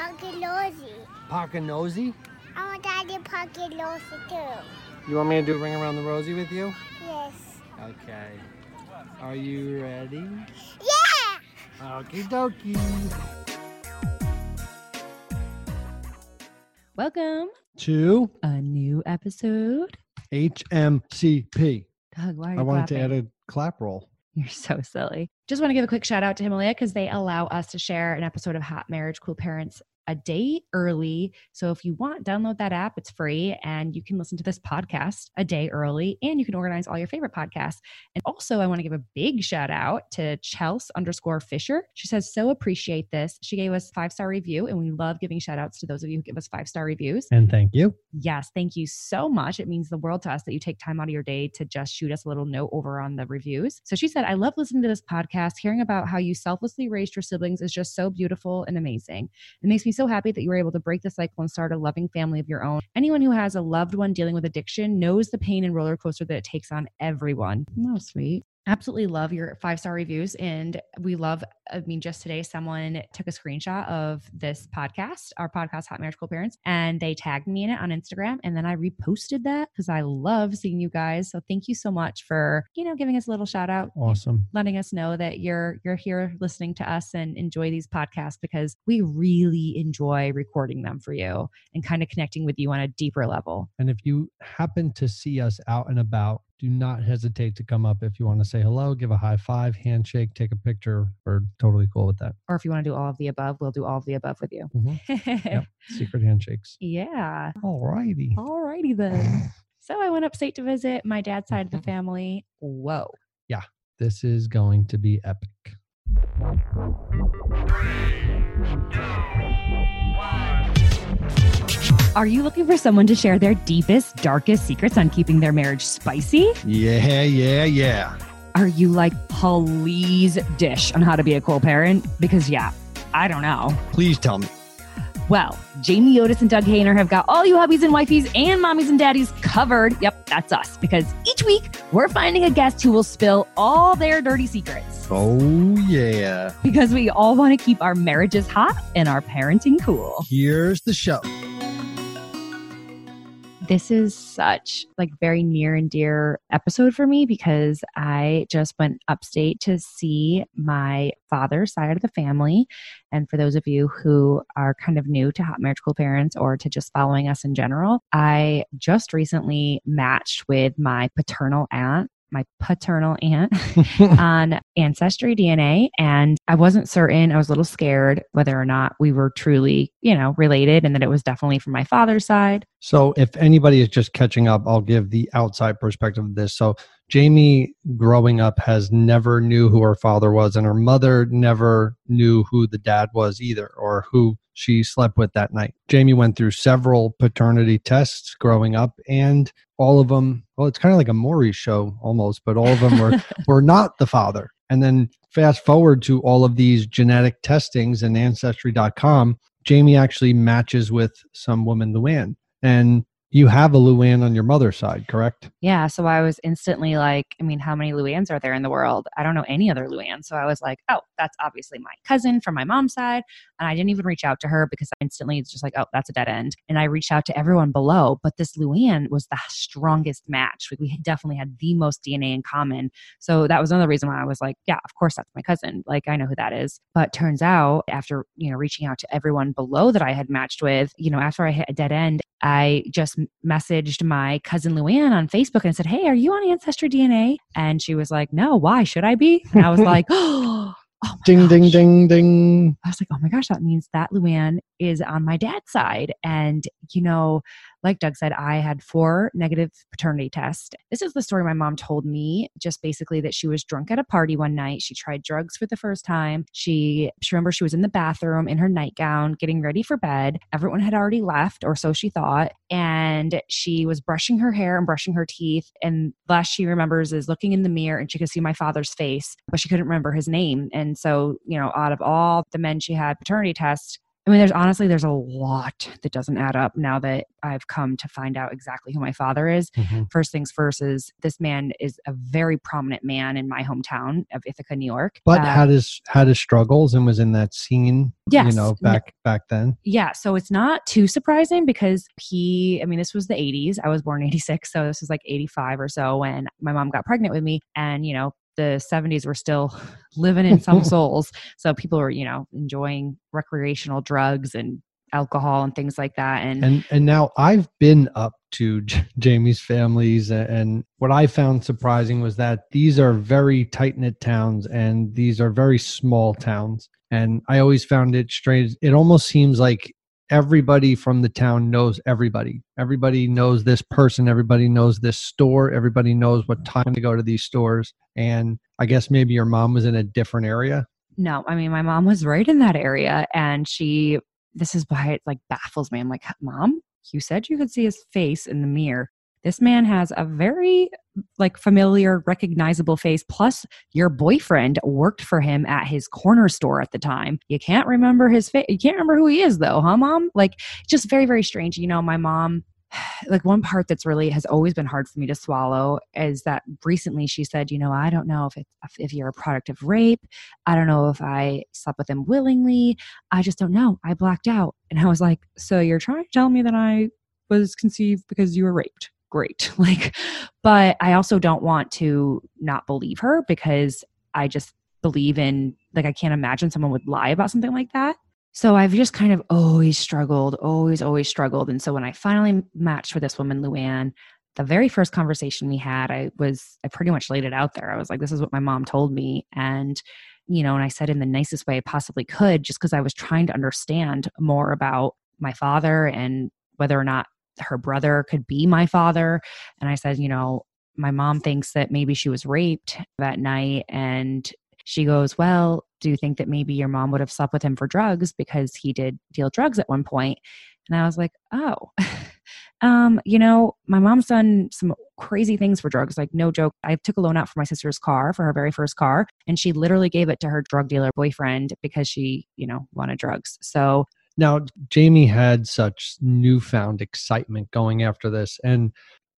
Pocket Nosy. Pocket nosy? I want Daddy Pocket Nosy too. You want me to do ring around the Rosie with you? Yes. Okay. Are you ready? Yeah! Okie dokie. Welcome To a new episode. HMCP. Doug, why are you I wanted to add a clap roll. You're so silly. Just want to give a quick shout out to Himalaya because they allow us to share an episode of Hot Marriage Cool Parents a day early. So if you want, download that app. It's free and you can listen to this podcast a day early and you can organize all your favorite podcasts. And also, I want to give a big shout out to Chels underscore Fisher. She says, so appreciate this. She gave us five star review and we love giving shout outs to those of you who give us five star reviews. And thank you. Yes, thank you so much. It means the world to us that you take time out of your day to just shoot us a little note over on the reviews. So she said, I love listening to this podcast. Hearing about how you selflessly raised your siblings is just so beautiful and amazing. It makes me so happy that you were able to break the cycle and start a loving family of your own. Anyone who has a loved one dealing with addiction knows the pain and roller coaster that it takes on everyone. Oh, sweet. Absolutely love your five star reviews. And we love, I mean, just today, someone took a screenshot of this podcast, our podcast, Hot Marriage Cool Parents, and they tagged me in it on Instagram. And then I reposted that because I love seeing you guys. So thank you so much for, you know, giving us a little shout out Awesome. letting us know that you're you're here listening to us and enjoy these podcasts because we really enjoy recording them for you and kind of connecting with you on a deeper level. And if you happen to see us out and about, do not hesitate to come up if you want to say hello, give a high five, handshake, take a picture. We're totally cool with that. Or if you want to do all of the above, we'll do all of the above with you. Mhm. Yep. Secret handshakes. yeah. All righty. All righty then. So I went upstate to visit my dad's side of the Mhm. family. Whoa. Yeah. This is going to be epic. Are you looking for someone to share their deepest, darkest secrets on keeping their marriage spicy? Yeah, yeah, yeah. Are you like, please dish on how to be a cool parent? Because, yeah, I don't know. Please tell me. Well, Jamie Otis and Doug Hehner have got all you hubbies and wifeys and mommies and daddies covered. Yep, that's us. Because each week we're finding a guest who will spill all their dirty secrets. Oh, yeah. Because we all want to keep our marriages hot and our parenting cool. Here's the show. This is such like very near and dear episode for me because I just went upstate to see my father's side of the family. And for those of you who are kind of new to Hot Marriage Cool Parents or to just following us in general, I just recently matched with my paternal aunt. My paternal aunt on Ancestry DNA. And I wasn't certain, I was a little scared whether or not we were truly, you know, related and that it was definitely from my father's side. So, if anybody is just catching up, I'll give the outside perspective of this. So, Jamie, growing up, has never knew who her father was, and her mother never knew who the dad was either, or who she slept with that night. Jamie went through several paternity tests growing up, and all of them, well, it's kind of like a Maury show almost, but all of them were were not the father. And then fast forward to all of these genetic testings and ancestry.com, Jamie actually matches with some woman, Luann. And you have a Luann on your mother's side, correct? Yeah. So I was instantly like, I mean, how many Luanns are there in the world? I don't know any other Luann. So I was like, oh, that's obviously my cousin from my mom's side. And I didn't even reach out to her because instantly it's just like, oh, that's a dead end. And I reached out to everyone below. But this Luann was the strongest match. We definitely had the most DNA in common. So that was another reason why I was like, yeah, of course that's my cousin. Like I know who that is. But turns out after, you know, reaching out to everyone below that I had matched with, you know, after I hit a dead end, I just messaged my cousin Luann on Facebook and said, Hey, are you on Ancestry DNA? And she was like, No, why should I be? And I was like, Oh, my Ding, ding, ding, ding. I was like, oh my gosh, that means that Luann is on my dad's side. And, you know, like Doug said, I had four negative paternity tests. This is the story my mom told me, just basically that she was drunk at a party one night. She tried drugs for the first time. She, she remember she was in the bathroom in her nightgown getting ready for bed. Everyone had already left, or so she thought. And she was brushing her hair and brushing her teeth. And last she remembers is looking in the mirror and she could see my father's face, but she couldn't remember his name. And so, you know, out of all the men she had paternity tests, I mean, there's honestly there's a lot that doesn't add up now that I've come to find out exactly who my father is. Mhm. First things first is this man is a very prominent man in my hometown of Ithaca, New York. But Uh, had his had his struggles and was in that scene. You Yes. know, No- back back then. yeah, so it's not too surprising because he, I mean, this was the 80s. I was born in 86, so this was like 85 or so when my mom got pregnant with me. And, you know, the 70s were still living in some souls. So people were, you know, enjoying recreational drugs and alcohol and things like that. And, And and now I've been up to J- Jamie's families, and what I found surprising was that these are very tight knit towns, and these are very small towns. And I always found it strange. It almost seems like everybody from the town knows everybody. Everybody knows this person. Everybody knows this store. Everybody knows what time to go to these stores. And I guess maybe your mom was in a different area. no, I mean, my mom was right in that area. And she, this is why it like baffles me. I'm like, Mom, you said you could see his face in the mirror. This man has a very like familiar, recognizable face. Plus, your boyfriend worked for him at his corner store at the time. You can't remember his face. You can't remember who he is, though, huh, mom? Like, just very, very strange. You know, my mom, like, one part that's really has always been hard for me to swallow is that recently she said, you know, I don't know if if you're a product of rape. I don't know if I slept with him willingly. I just don't know. I blacked out. And I was like, so you're trying to tell me that I was conceived because you were raped? Great. Like, but I also don't want to not believe her because I just believe in, like, I can't imagine someone would lie about something like that. So I've just kind of always struggled, always, always struggled. And so when I finally matched with this woman, Luann, the very first conversation we had, I was, I pretty much laid it out there. I was like, this is what my mom told me. And, you know, and I said in the nicest way I possibly could, just because I was trying to understand more about my father and whether or not her brother could be my father. And I said, you know, my mom thinks that maybe she was raped that night. And she goes, well, do you think that maybe your mom would have slept with him for drugs because he did deal drugs at one point? And I was like, oh, um, you know, my mom's done some crazy things for drugs. Like, no joke. I took a loan out for my sister's car for her very first car, and she literally gave it to her drug dealer boyfriend because she, you know, wanted drugs. So, Now, Jamie had such newfound excitement going after this. And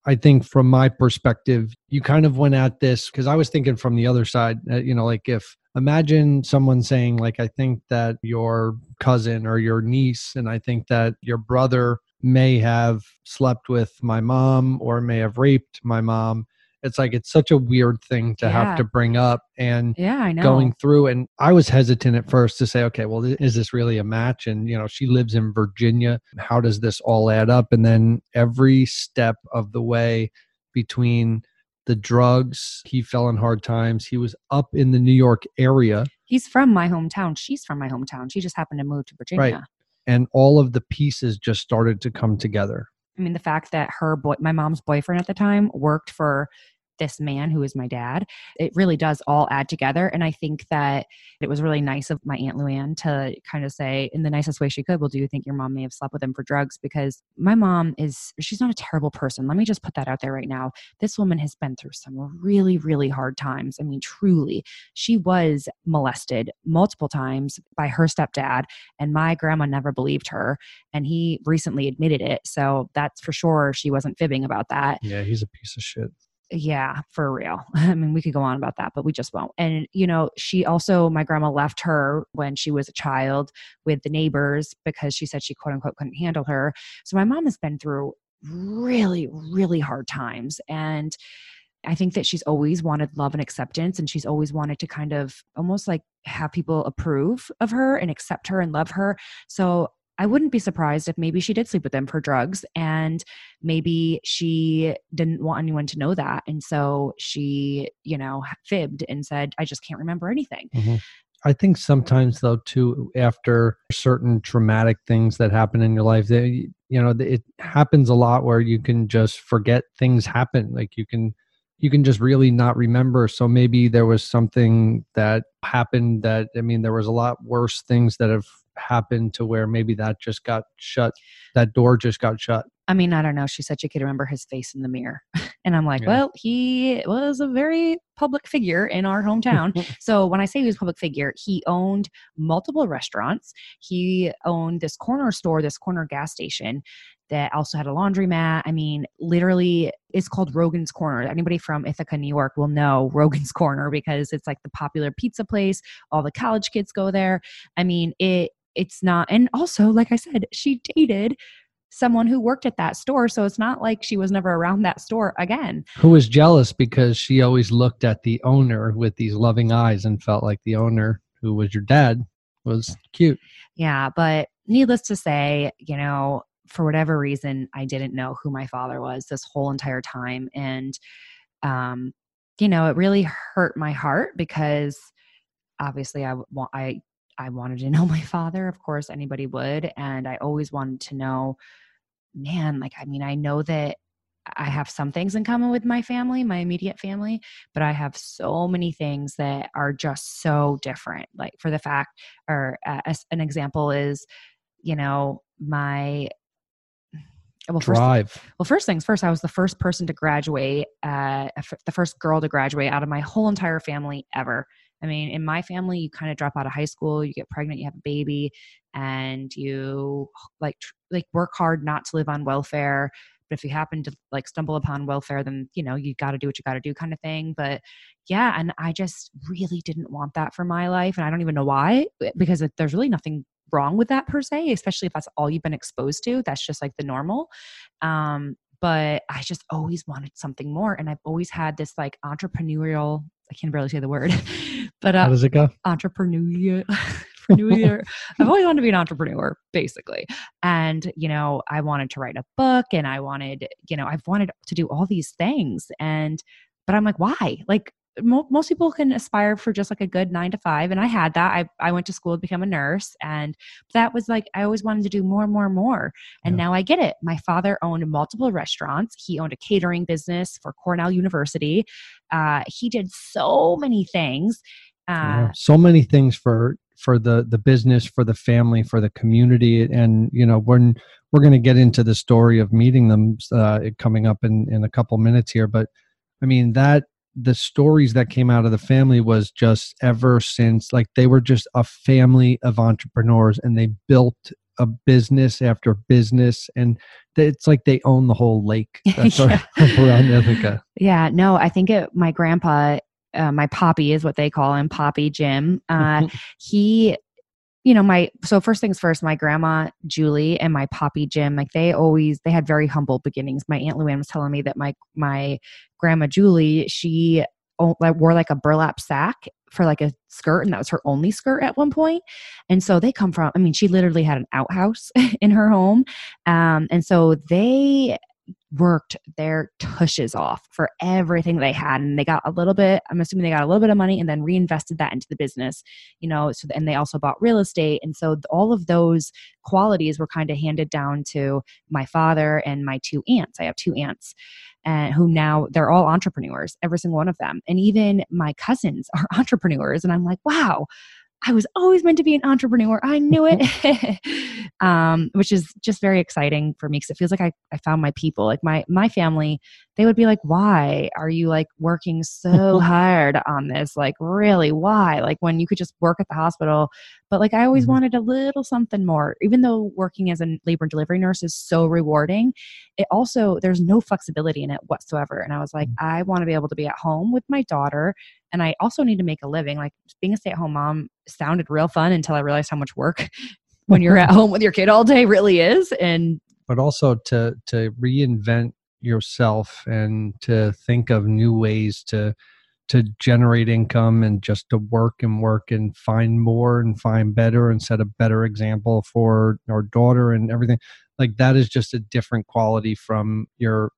I think from my perspective, you kind of went at this because I was thinking from the other side, uh, you know, like if imagine someone saying, like, I think that your cousin or your niece, and I think that your brother may have slept with my mom or may have raped my mom. It's like it's such a weird thing to Yeah. have to bring up. And yeah, I know. going through and i was hesitant at first to say okay well is this really a match and you know she lives in virginia how does this all add up and then every step of the way between the drugs he fell in hard times he was up in the new york area He's from my hometown. She's from my hometown. She just happened to move to Virginia. Right. and all of the pieces just started to come together I mean, the fact that her boy, my mom's boyfriend at the time, worked for this man who is my dad, it really does all add together. And I think that it was really nice of my Aunt Luann to kind of say, in the nicest way she could, Well, do you think your mom may have slept with him for drugs? Because my mom is, she's not a terrible person. Let me just put that out there right now. This woman has been through some really, really hard times. I mean, truly, she was molested multiple times by her stepdad, and my grandma never believed her and he recently admitted it. So that's for sure she wasn't fibbing about that. yeah he's a piece of shit Yeah, for real. I mean, we could go on about that, but we just won't. And, you know, she also, my grandma left her when she was a child with the neighbors because she said she quote unquote couldn't handle her. So my mom has been through really, really hard times. And I think that she's always wanted love and acceptance, and she's always wanted to kind of almost like have people approve of her and accept her and love her. So I wouldn't be surprised if maybe she did sleep with him for drugs and maybe she didn't want anyone to know that. And so she, you know, fibbed and said, I just can't remember anything. Mm-hmm. I think sometimes though too after certain traumatic things that happen in your life they you know it happens a lot where you can just forget things happen like you can you can just really not remember so maybe there was something that happened that I mean there was a lot worse things that have happened to where maybe that just got shut that door just got shut I mean, I don't know. She said she could remember his face in the mirror. And I'm like, Yeah. well, he was a very public figure in our hometown. so when I say he was a public figure, he owned multiple restaurants. He owned this corner store, this corner gas station that also had a laundromat. I mean, literally, it's called Rogan's Corner. Anybody from Ithaca, New York will know Rogan's Corner because it's like the popular pizza place. All the college kids go there. I mean, it it's not and also like I said, she dated someone who worked at that store. So it's not like she was never around that store again. Who was jealous because she always looked at the owner with these loving eyes and felt like the owner, who was your dad, was cute. Yeah. But needless to say, you know, for whatever reason, I didn't know who my father was this whole entire time. And, um, you know, it really hurt my heart because obviously I want, I, I wanted to know my father. Of course, anybody would. And I always wanted to know, man, like, I mean, I know that I have some things in common with my family, my immediate family, but I have so many things that are just so different. Like, for the fact, or uh, as an example is, you know, my well, first, Drive. well, first things first, I was the first person to graduate, uh, f- the first girl to graduate out of my whole entire family ever. I mean, in my family, you kind of drop out of high school, you get pregnant, you have a baby, and you like tr- like work hard not to live on welfare. But if you happen to like stumble upon welfare, then you know you got to do what you got to do, kind of thing. But yeah, and I just really didn't want that for my life, and I don't even know why, because there's really nothing wrong with that per se, especially if that's all you've been exposed to. That's just like the normal. Um, but I just always wanted something more. And I've always had this like entrepreneurial, I can barely say the word, but How uh, does it go? entrepreneur. entrepreneur. I've always wanted to be an entrepreneur, basically. And, you know, I wanted to write a book and I wanted, you know, I've wanted to do all these things. And, but I'm like, why? Like, mo- most people can aspire for just like a good nine to five and i had that i, I went to school to become a nurse and that was like i always wanted to do more and more and more and Yeah. now i get it my father owned multiple restaurants he owned a catering business for cornell university uh, he did so many things uh, Yeah. so many things for for the the business for the family for the community and you know when we're going to get into the story of meeting them uh, coming up in in a couple minutes here but i mean that the stories that came out of the family was just ever since like they were just a family of entrepreneurs and they built a business after business and it's like they own the whole lake that's Yeah. around ithaca Yeah, no, I think it, my grandpa, uh, my poppy is what they call him, Poppy Jim. Uh, he, you know, my so first things first, my grandma Julie and my poppy Jim, like they always they had very humble beginnings. My aunt Luann was telling me that my my grandma Julie, she wore like a burlap sack for like a skirt and that was her only skirt at one point and so they come from i mean she literally had an outhouse in her home um, and so they worked their tushes off for everything they had and they got a little bit i'm assuming they got a little bit of money and then reinvested that into the business you know so and they also bought real estate and so all of those qualities were kind of handed down to my father and my two aunts. I have two aunts and who now they're all entrepreneurs every single one of them and even my cousins are entrepreneurs and i'm like wow I was always meant to be an entrepreneur. I knew it, um, which is just very exciting for me because it feels like I, I found my people. Like my my family, they would be like, "Why are you like working so hard on this? Like, really, why? Like when you could just work at the hospital." But like I always Mhm. wanted a little something more. Even though working as a labor and delivery nurse is so rewarding, it also there's no flexibility in it whatsoever. And I was like, I want to be able to be at home with my daughter and I also need to make a living. Like being a stay at home mom sounded real fun until I realized how much work when you're at home with your kid all day really is. And but also to to reinvent yourself and to think of new ways to to generate income and just to work and work and find more and find better and set a better example for our daughter and everything like that is just a different quality from your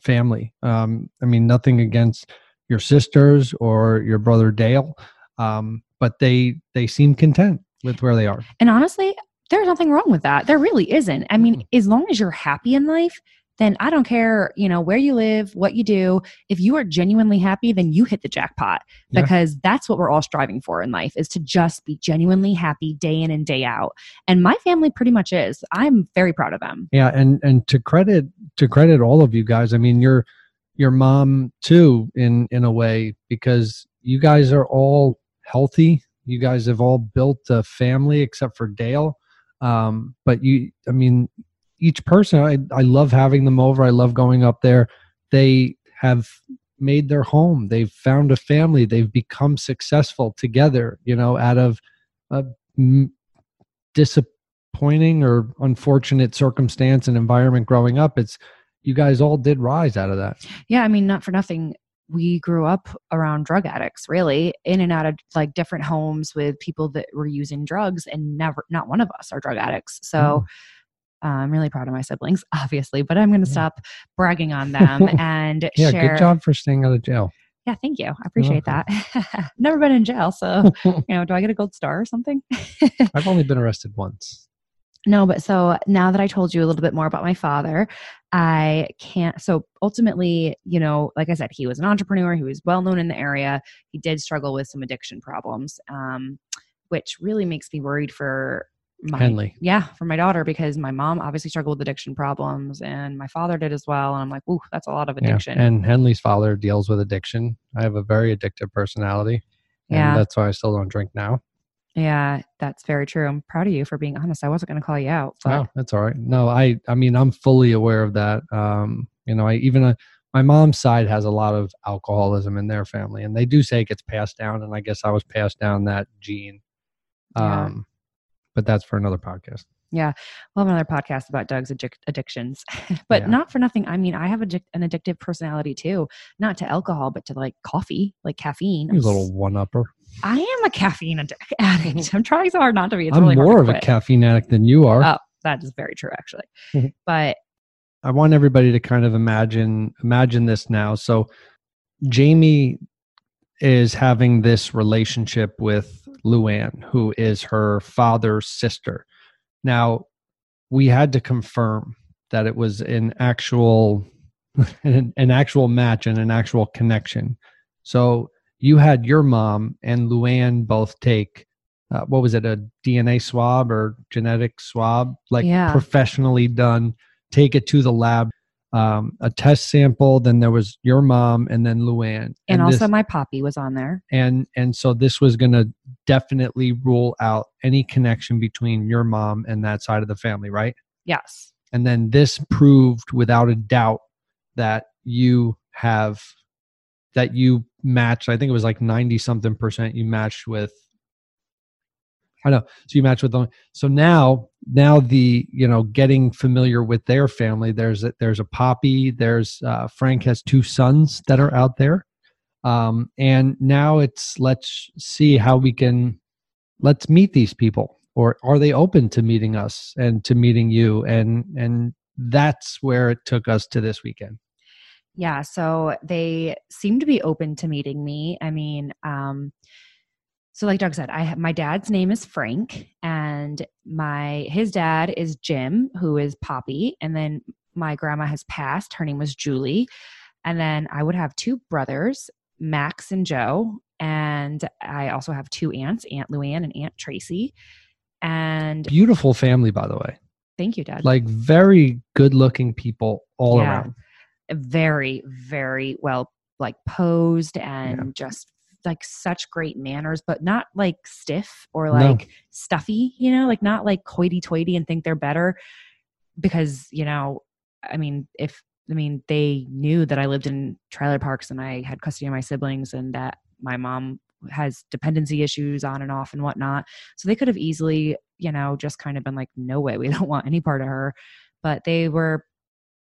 family um i mean nothing against your sisters or your brother dale um but they they seem content with where they are and honestly, there's nothing wrong with that. There really isn't. I mean, as long as you're happy in life, then I don't care, you know, where you live, what you do. If you are genuinely happy, then you hit the jackpot Yeah. because that's what we're all striving for in life is to just be genuinely happy day in and day out. And my family pretty much is. I'm very proud of them. Yeah, and and to credit to credit all of you guys. I mean, your your mom too, in in a way, because you guys are all healthy. You guys have all built a family, except for Dale. Um, but you, I mean, each person. I I love having them over. I love going up there. They have made their home. They've found a family. They've become successful together. You know, out of a m- disappointing or unfortunate circumstance and environment growing up, it's you guys all did rise out of that. Yeah, I mean, not for nothing. We grew up around drug addicts, really, in and out of like different homes with people that were using drugs, and never, not one of us are drug addicts. So mm. Uh, I'm really proud of my siblings, obviously, but I'm going to Yeah. stop bragging on them and Yeah, share. good job for staying out of jail. Yeah, thank you. I appreciate that. Never been in jail, so you know, do I get a gold star or something? I've only been arrested once. No, but so now that I told you a little bit more about my father, I can't. So ultimately, you know, like I said, he was an entrepreneur. He was well known in the area. He did struggle with some addiction problems, um, which really makes me worried for my Henley. yeah for my daughter because my mom obviously struggled with addiction problems and my father did as well. And I'm like, ooh, that's a lot of Yeah. addiction. And Henley's father deals with addiction. I have a very addictive personality. And Yeah. that's why I still don't drink now. yeah, that's very true. I'm proud of you for being honest. I wasn't going to call you out, but Oh, that's all right. No, I I mean I'm fully aware of that. Um, you know, I even uh, my mom's side has a lot of alcoholism in their family, and they do say it gets passed down. And I guess I was passed down that gene. Yeah. But that's for another podcast. Yeah, we'll have another podcast about Doug's addic- addictions. but Yeah. not for nothing. I mean, I have addic- an addictive personality too, not to alcohol, but to like coffee, like caffeine. He's a I'm little one upper. I am a caffeine addic- addict. I'm trying so hard not to be. It's I'm really more of a caffeine addict than you are. Oh, that is very true, actually. But I want everybody to kind of imagine imagine this now. So Jamie is having this relationship with Luann, who is her father's sister. Now, we had to confirm that it was an actual an, an actual match and an actual connection. So you had your mom and Luann both take uh, what was it a DNA swab or genetic swab like Yeah. professionally done take it to the lab um, a test sample then there was your mom and then Luann and, also this- my poppy was on there. and and so this was going to definitely rule out any connection between your mom and that side of the family right Yes. and then this proved without a doubt that you have that you matched i think it was like 90 something percent you matched with i know. So you match with them. So now now the you know getting familiar with their family there's a, there's a poppy there's uh, frank has two sons that are out there. Um, and now it's let's see how we can let's meet these people. Or are they open to meeting us and to meeting you? And and that's where it took us to this weekend. Yeah, so they seem to be open to meeting me. I mean, um, so like Doug said, I have, my dad's name is Frank, and my his dad is Jim, who is Poppy, and then my grandma has passed. Her name was Julie, and then I would have two brothers, Max and Joe, and I also have two aunts, Aunt Luann and Aunt Tracy. And beautiful family by the way thank you, Dad. like very good looking people all Yeah. around very very well like posed and just like such great manners but not like stiff or No. like stuffy you know like not like hoity toity and think they're better. Because you know i mean if i mean they knew that i lived in trailer parks and i had custody of my siblings and that my mom has dependency issues on and off and whatnot. So they could have easily you know just kind of been like no way we don't want any part of her. But they were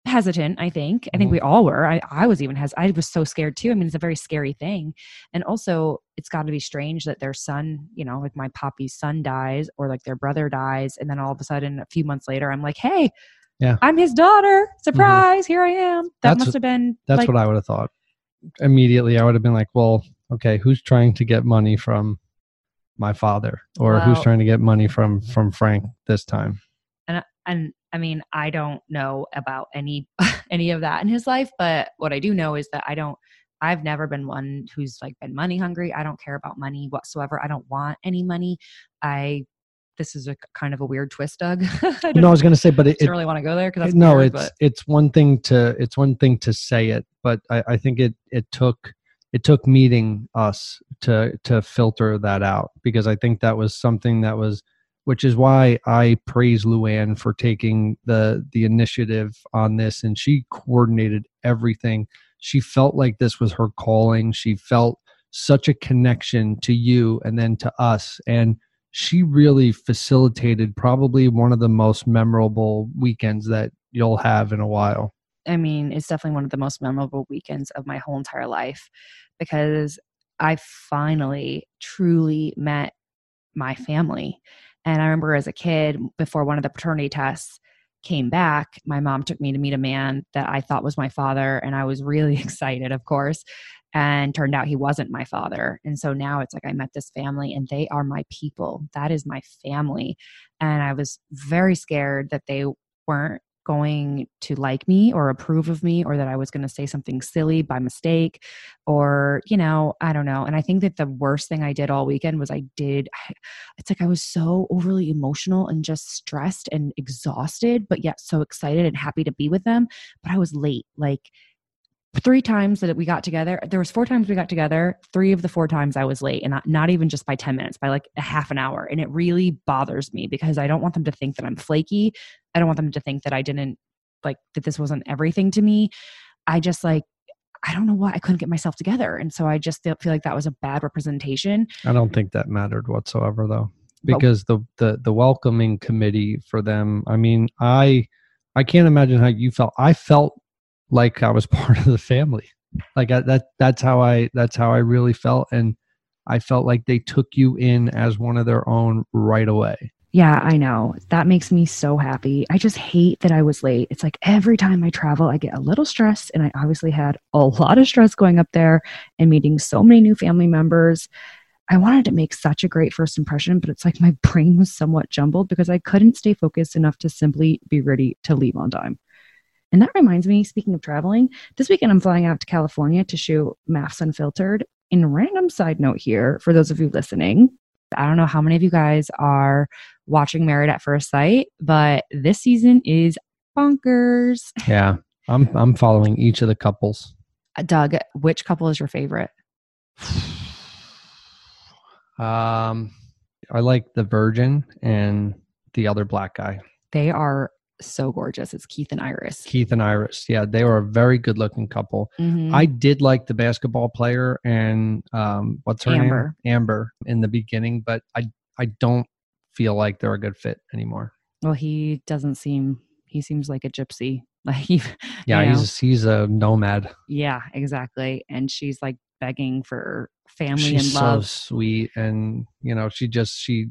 hesitant i think. I think Mhm. we all were. I, I was even has i was so scared too. I mean it's a very scary thing. And also it's got to be strange that their son you know like my poppy's son dies or like their brother dies. And then all of a sudden a few months later i'm like hey Yeah. i'm his daughter. Surprise here i am. That That's- must have been that's like, what i would have thought. Immediately i would have been like well okay who's trying to get money from my father? Or who's trying to get money from from frank this time? And and i mean i don't know about any any of that in his life. But what I do know is that I don't. I've never been one who's like been money hungry. I don't care about money whatsoever. I don't want any money. I this is a kind of a weird twist, Doug. I No, I was going to say, but it, don't really want to go there because that's no, weird, it's but it's one thing to it's one thing to say it, but I, I think it it took it took meeting us to to filter that out because I think that was something that was which is why I praise Luann for taking the the initiative on this and she coordinated everything. She felt like this was her calling. She felt such a connection to you and then to us and she really facilitated probably one of the most memorable weekends that you'll have in a while. I mean, it's definitely one of the most memorable weekends of my whole entire life because I finally truly met my family. And I remember as a kid, before one of the paternity tests came back, my mom took me to meet a man that I thought was my father. And I was really excited, of course. And turned out he wasn't my father. And so now it's like I met this family and they are my people. That is my family. And I was very scared that they weren't going to like me or approve of me or that I was going to say something silly by mistake or you know I don't know. And I think that the worst thing I did all weekend was I did it's like I was so overly emotional and just stressed and exhausted but yet so excited and happy to be with them but I was late. Like three times that we got together there was four times we got together three of the four times i was late and not, not even just by 10 minutes by like a half an hour and it really bothers me because i don't want them to think that i'm flaky. I don't want them to think that i didn't like that this wasn't everything to me. I just like i don't know why i couldn't get myself together and so i just feel, feel like that was a bad representation. I don't think that mattered whatsoever though because the the the welcoming committee for them, I mean, I I can't imagine how you felt. I felt like I was part of the family. Like I, that that's how I that's how I really felt and I felt like they took you in as one of their own right away. Yeah, I know. That makes me so happy. I just hate that I was late. It's like every time I travel, I get a little stressed, and I obviously had a lot of stress going up there and meeting so many new family members. I wanted to make such a great first impression, but it's like my brain was somewhat jumbled because I couldn't stay focused enough to simply be ready to leave on time. And that reminds me, speaking of traveling, this weekend I'm flying out to California to shoot MAFS Unfiltered. In random side note here, for those of you listening, I don't know how many of you guys are watching Married at First Sight, but this season is bonkers. Yeah. I'm I'm following each of the couples. Uh, Doug, which couple is your favorite? Um I like the virgin and the other black guy. They are so gorgeous. It's Keith and Iris. Keith and Iris. Yeah, they were a very good looking couple. Mhm. I did like the basketball player and um, what's her Amber. name? Amber in the beginning, but I I don't feel like they're a good fit anymore. well, he doesn't seem. He seems like a gypsy. Like Yeah, know, he's he's a nomad. yeah, exactly. And she's like begging for family She's and love. so sweet, and you know she just she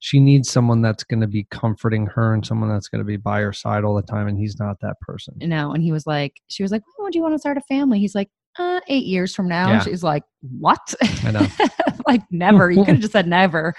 she needs someone that's going to be comforting her and someone that's going to be by her side all the time, and he's not that person. you know, and he was like, she was like, when would you want to start a family? He's like, uh, eight years from now. Yeah. She's like, what? I know. like never. You could have just said never.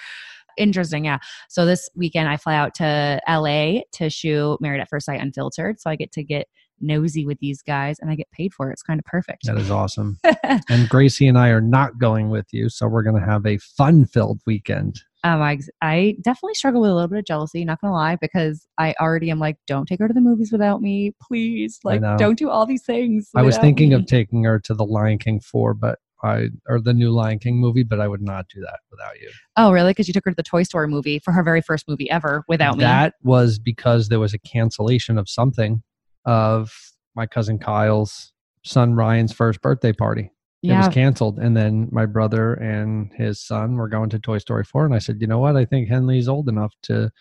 Interesting. Yeah. So this weekend I fly out to LA to shoot Married at First Sight Unfiltered. So I get to get nosy with these guys and I get paid for it. It's kind of perfect. That is awesome. and Gracie and I are not going with you, so we're going to have a fun-filled weekend. Um, I, I definitely struggle with a little bit of jealousy, not gonna lie, because I already am like, don't take her to the movies without me, please. Like, don't do all these things. I was thinking me. of taking her to the Lion King 4, but I or the new Lion King movie, but I would not do that without you. Oh, really? Because you took her to the Toy Story movie for her very first movie ever without me. That was because there was a cancellation of something of my cousin Kyle's son Ryan's first birthday party. It was canceled. And then my brother and his son were going to Toy Story 4. And I said, you know what? I think Henley's old enough to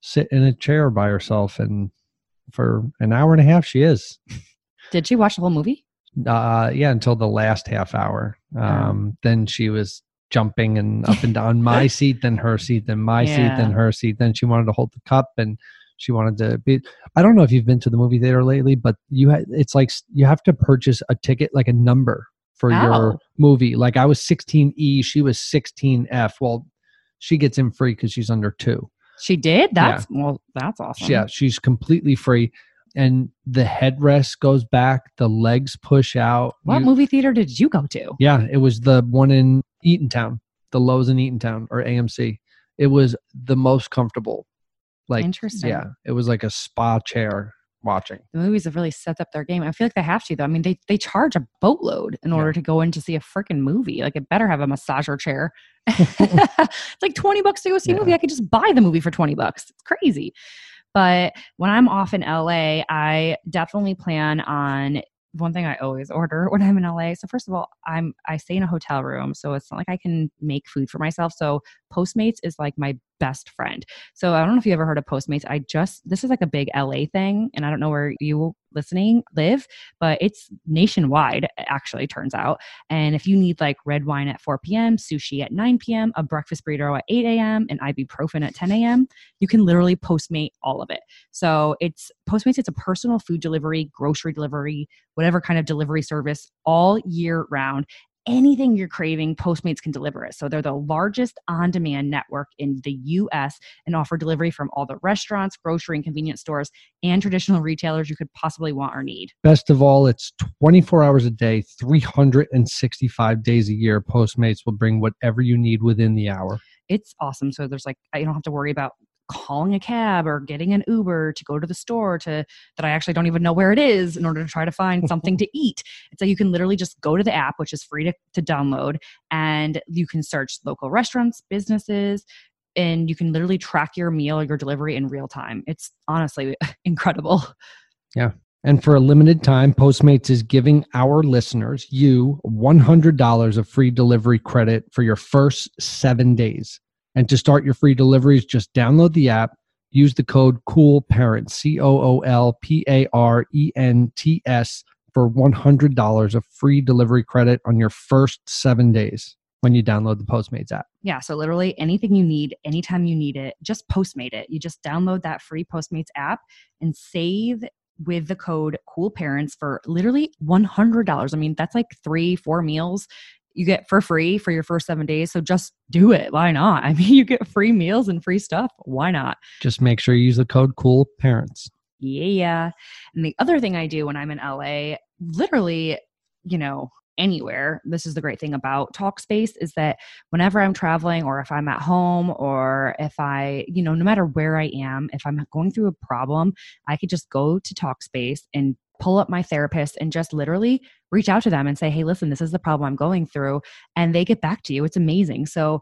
sit in a chair by herself. And for an hour and a half, she is. Did she watch the whole movie? Uh, yeah, until the last half hour. Um, Then she was jumping and up and down my seat, then her seat, then my seat, then her seat. Then she wanted to hold the cup and she wanted to be. I don't know if you've been to the movie theater lately, but you ha- it's like you have to purchase a ticket, like a number for your Oh. movie. Like I was 16E, she was 16F. Well, she gets in free because she's under two. She did. That's well, that's awesome. Yeah, she's completely free. and the headrest goes back, the legs push out. What You- movie theater did you go to? Yeah, it was the one in Eatontown, the Loews in Eatontown or AMC. It was the most comfortable. Like, Interesting. yeah, it was like a spa chair watching. The movies have really set up their game. I feel like they have to though. I mean, they they charge a boatload in Yeah. order to go in to see a freaking movie. Like it better have a massager chair. it's like 20 bucks to go see a movie. I could just buy the movie for 20 bucks. It's crazy. But when I'm off in LA, I definitely plan on one thing I always order when I'm in LA. So first of all, I'm I stay in a hotel room, so it's not like I can make food for myself. So Postmates is like my best friend. So I don't know if you ever heard of Postmates. I just this is like a big LA thing, and I don't know where you listening live, but it's nationwide. Actually, turns out. And if you need like red wine at 4 p.m., sushi at 9 p.m., a breakfast burrito at 8 a.m., and ibuprofen at 10 a.m., you can literally Postmate all of it. So it's Postmates. It's a personal food delivery, grocery delivery, whatever kind of delivery service all year round. Anything you're craving, Postmates can deliver it. So they're the largest on demand network in the US and offer delivery from all the restaurants, grocery and convenience stores, and traditional retailers you could possibly want or need. Best of all, it's 24 hours a day, 365 days a year. Postmates will bring whatever you need within the hour. It's awesome. So there's like, I don't have to worry about calling a cab or getting an Uber to go to the store to that I actually don't even know where it is in order to try to find something to eat. Like you can literally just go to the app, which is free to, to download, and you can search local restaurants, businesses, and you can literally track your meal or your delivery in real time. It's honestly incredible. Yeah. And for a limited time, Postmates is giving our listeners, you, $100 of free delivery credit for your first seven days. And to start your free deliveries, just download the app, use the code COOL C O O L P A R E N T S, for $100 of free delivery credit on your first seven days when you download the Postmates app. Yeah, so literally anything you need, anytime you need it, just Postmate it. You just download that free Postmates app and save with the code Cool Parents for literally $100. I mean, that's like three, four meals you get for free for your first seven days. So just do it. Why not? I mean, you get free meals and free stuff. Why not? Just make sure you use the code COOLPARENTS. Yeah. And the other thing I do when I'm in LA, literally, you know, anywhere, this is the great thing about Talkspace is that whenever I'm traveling or if I'm at home or if I, you know, no matter where I am, if I'm going through a problem, I could just go to Talkspace and pull up my therapist and just literally reach out to them and say, hey, listen, this is the problem I'm going through. And they get back to you. It's amazing. So,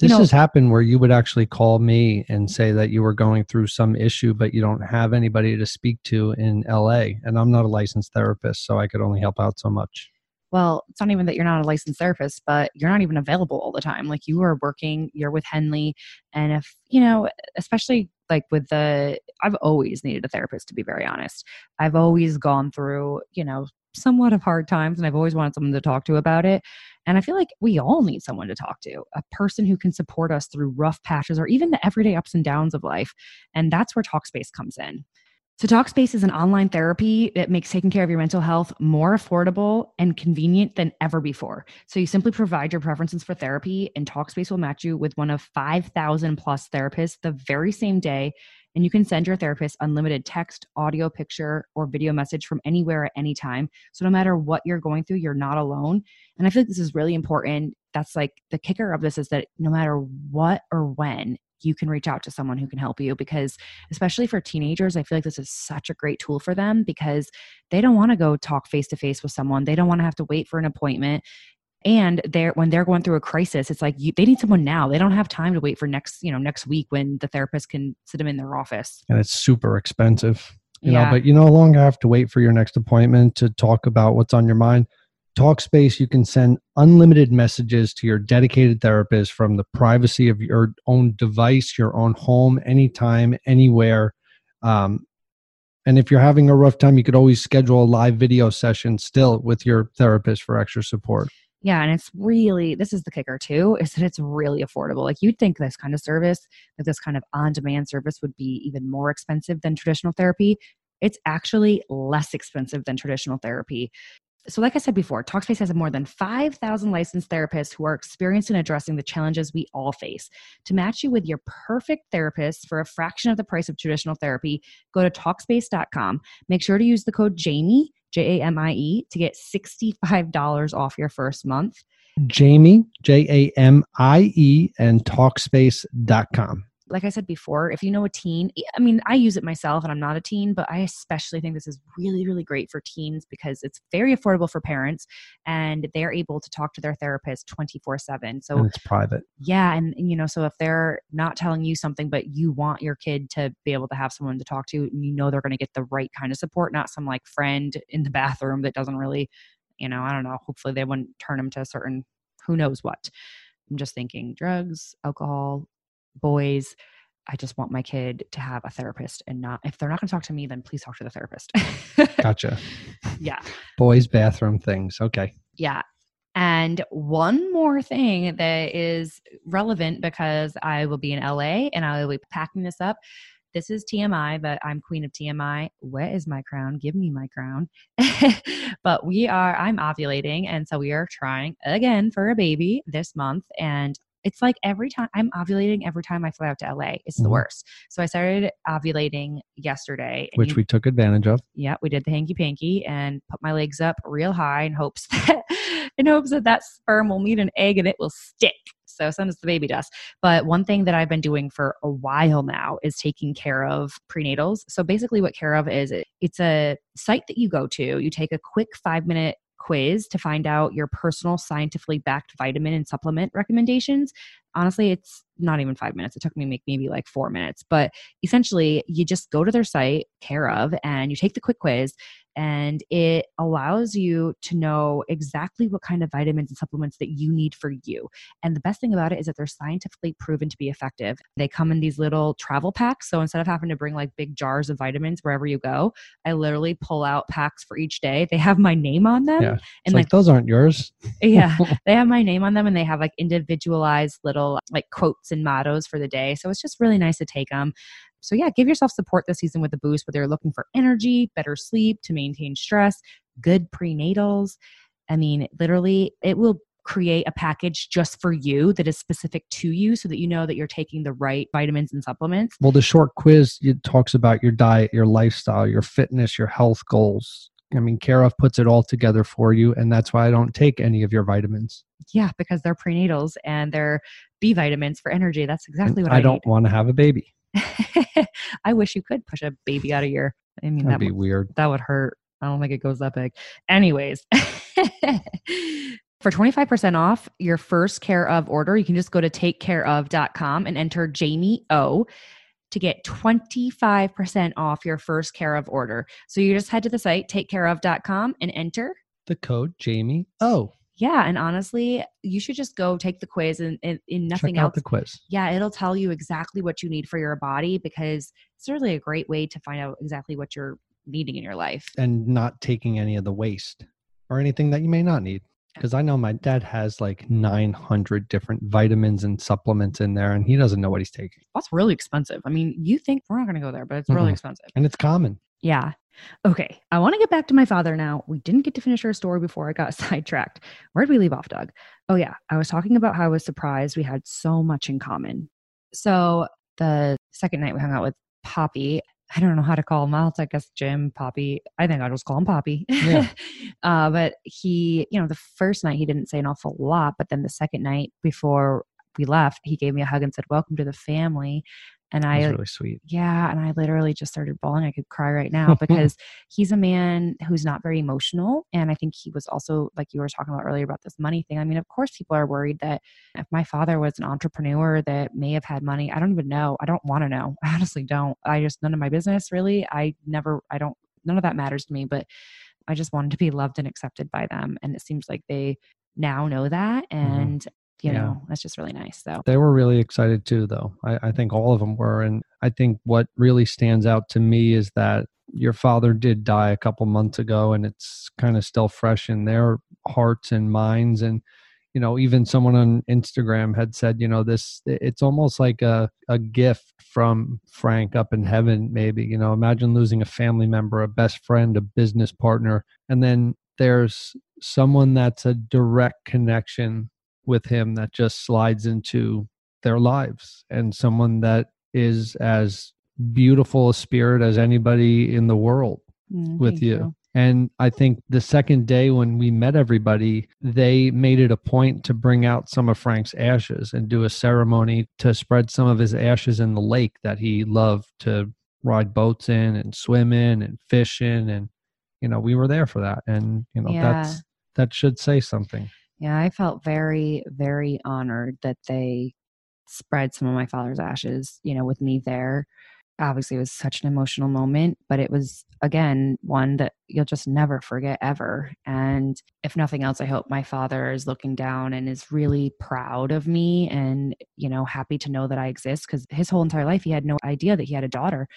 you This know- has happened where you would actually call me and say that you were going through some issue, but you don't have anybody to speak to in LA. And I'm not a licensed therapist, so I could only help out so much. well, it's not even that you're not a licensed therapist, but you're not even available all the time. Like you are working, you're with Henley. And if, you know, especially like with the, I've always needed a therapist, to be very honest. I've always gone through, you know, somewhat of hard times and I've always wanted someone to talk to about it. And I feel like we all need someone to talk to, a person who can support us through rough patches or even the everyday ups and downs of life. And that's where Talkspace comes in. So, Talkspace is an online therapy that makes taking care of your mental health more affordable and convenient than ever before. So, you simply provide your preferences for therapy, and Talkspace will match you with one of 5,000 plus therapists the very same day. And you can send your therapist unlimited text, audio, picture, or video message from anywhere at any time. So, no matter what you're going through, you're not alone. And I feel like this is really important. That's like the kicker of this is that no matter what or when, you can reach out to someone who can help you because especially for teenagers, I feel like this is such a great tool for them because they don't want to go talk face to face with someone. They don't want to have to wait for an appointment. And they're when they're going through a crisis, it's like you, they need someone now. They don't have time to wait for next, you know, next week when the therapist can sit them in their office. And it's super expensive. You Yeah. know, but you no longer have to wait for your next appointment to talk about what's on your mind. Talkspace, you can send unlimited messages to your dedicated therapist from the privacy of your own device, your own home, anytime, anywhere. Um, and if you're having a rough time, you could always schedule a live video session still with your therapist for extra support. Yeah, and it's really this is the kicker too, is that it's really affordable. Like you'd think this kind of service, that this kind of on-demand service would be even more expensive than traditional therapy. It's actually less expensive than traditional therapy. So, like I said before, Talkspace has more than 5,000 licensed therapists who are experienced in addressing the challenges we all face. To match you with your perfect therapist for a fraction of the price of traditional therapy, go to Talkspace.com. Make sure to use the code JAMIE, J A M I E, to get $65 off your first month. Jamie, J A M I E, and Talkspace.com. like I said before, if you know a teen, I mean, I use it myself and I'm not a teen, but I especially think this is really, really great for teens because it's very affordable for parents and they're able to talk to their therapist 24 7. So, And it's private. yeah. And, you know, so if they're not telling you something, but you want your kid to be able to have someone to talk to, and you know they're going to get the right kind of support, not some like friend in the bathroom that doesn't really, you know, I don't know. Hopefully they wouldn't turn them to a certain who knows what. I'm just thinking drugs, alcohol, boys. I just want my kid to have a therapist and not, if they're not going to talk to me, then please talk to the therapist. Gotcha. yeah. Boys' bathroom things. Okay. Yeah. And one more thing that is relevant because I will be in LA and I will be packing this up. This is TMI, but I'm queen of TMI. Where is my crown? Give me my crown. but we are, I'm ovulating. And so we are trying again for a baby this month. And it's like every time I'm ovulating every time I fly out to LA. It's the Mhm. worst. So I started ovulating yesterday. Which you- we took advantage of. yeah, we did the hanky panky and put my legs up real high in hopes that in hopes that that sperm will meet an egg and it will stick. So us the baby dust. But one thing that I've been doing for a while now is taking care of prenatals. So basically, what Care of is, it- it's a site that you go to. You take a quick five minute quiz to find out your personal scientifically backed vitamin and supplement recommendations. Honestly, it's not even five minutes. It took me make maybe like four minutes. But essentially, you just go to their site, Care of, and you take the quick quiz and it allows you to know exactly what kind of vitamins and supplements that you need for you. And the best thing about it is that they're scientifically proven to be effective. They come in these little travel packs. So instead of having to bring like big jars of vitamins wherever you go, I literally pull out packs for each day. They have my name on them. Yeah. It's And like, like, those aren't yours. yeah, they have my name on them and they have like individualized little like quotes and mottos for the day. So it's just really nice to take them. So yeah, give yourself support this season with a boost, whether you're looking for energy, better sleep, to maintain stress, good prenatals. I mean, literally, it will create a package just for you that is specific to you so that you know that you're taking the right vitamins and supplements. Well, the short quiz it talks about your diet, your lifestyle, your fitness, your health goals. I mean, Care of puts it all together for you, and that's why I don't take any of your vitamins. Yeah, because they're prenatals and they're B vitamins for energy. That's And exactly what I, I don't want to have a baby. I wish you could push a baby out of your. I mean, That'd that be would- weird. that would hurt. I don't think it goes that big. Anyways, for 25% off your first care of order, you can just go to takecareof.com and enter Jamie O to get 25% off your first care of order. So you just head to the site, takecareof.com and enter. The code Jamie. Oh, Yeah. And honestly, you should just go take the quiz and, and nothing check out else the quiz. yeah, it'll tell you exactly what you need for your body because it's really a great way to find out exactly what you're needing in your life. and not taking any of the waste or anything that you may not need. Because I know my dad has like 900 different vitamins and supplements in there, and he doesn't know what he's taking. That's really expensive. I mean, you think we're not going to go there, but it's really Mm-mm. expensive. And it's common. Yeah. Okay. I want to get back to my father now. We didn't get to finish our story before I got sidetracked. Where did we leave off, Doug? Oh, yeah. I was talking about how I was surprised we had so much in common. So the second night we hung out with Poppy, I don't know how to call him else. I guess Jim, Poppy. I think I'll just call him Poppy. Yeah. uh, but he, you know, the first night he didn't say an awful lot, but then the second night before we left, he gave me a hug and said, Welcome to the family. And I was really sweet. yeah, and I literally just started bawling. I could cry right now because he's a man who's not very emotional. And I think he was also, like you were talking about earlier about this money thing. I mean, of course, people are worried that if my father was an entrepreneur that may have had money, I don't even know. I don't want to know. I honestly don't. I just, none of my business really. I never, I don't, none of that matters to me. But I just wanted to be loved and accepted by them. And it seems like they now know that. Mm-hmm. And, you Yeah. know, that's just really nice. So, They were really excited too, though. I, I think all of them were. And I think what really stands out to me is that your father did die a couple months ago, and it's kind of still fresh in their hearts and minds. And, you know, even someone on Instagram had said, you know, this, it's almost like a, a gift from Frank up in heaven, maybe. You know, imagine losing a family member, a best friend, a business partner, and then there's someone that's a direct connection with him that just slides into their lives and someone that is as beautiful a spirit as anybody in the world Mm, with you. And I think the second day when we met everybody, they made it a point to bring out some of Frank's ashes and do a ceremony to spread some of his ashes in the lake that he loved to ride boats in and swim in and fish in. And, you know, we were there for that. And, you know, Yeah. that's, that should say something. Yeah, I felt very, very honored that they spread some of my father's ashes, you know, with me there. Obviously, it was such an emotional moment, but it was, again, one that you'll just never forget ever. And if nothing else, I hope my father is looking down and is really proud of me and, you know, happy to know that I exist because his whole entire life, he had no idea that he had a daughter.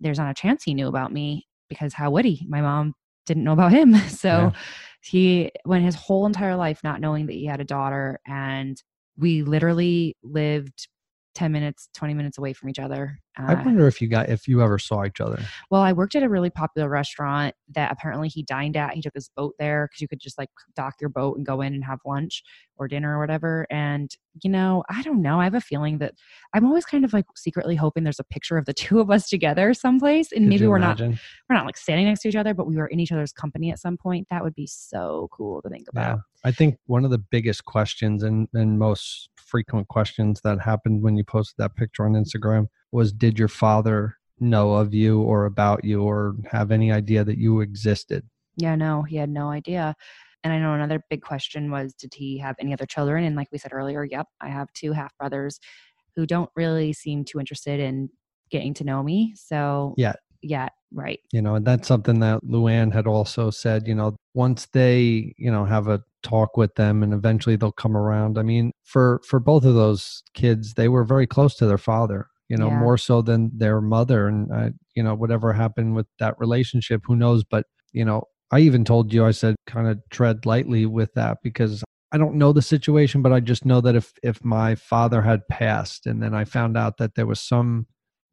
There's not a chance he knew about me because how would he? My mom didn't know about him. So, Yeah. He went his whole entire life not knowing that he had a daughter and we literally lived 10 minutes 20 minutes away from each other I Uh, wonder if you got, if you ever saw each other. well i worked at a really popular restaurant that apparently he dined at. He took his boat there because you could just like dock your boat and go in and have lunch or dinner or whatever and you know i don't know. I have a feeling that i'm always kind of like secretly hoping there's a picture of the two of us together someplace and Could maybe we're not we're not like standing next to each other but we were in each other's company at some point. That would be so cool to think about. Yeah. I think one of the biggest questions and, and most frequent questions that happened when you posted that picture on Instagram was Did your father know of you or about you or have any idea that you existed? Yeah, no, he had no idea. And I know another big question was did he have any other children? And like we said earlier, yep, I have two half brothers who don't really seem too interested in getting to know me. So, Yet. Yeah, right. You know, and that's something that Luann had also said, you know, once they, you know, have a talk with them and eventually they'll come around. I mean, for for both of those kids, they were very close to their father, you know, Yeah. more so than their mother and uh, you know, whatever happened with that relationship, who knows, but you know, I even told you I said kind of tread lightly with that because I don't know the situation, but I just know that if if my father had passed and then I found out that there was some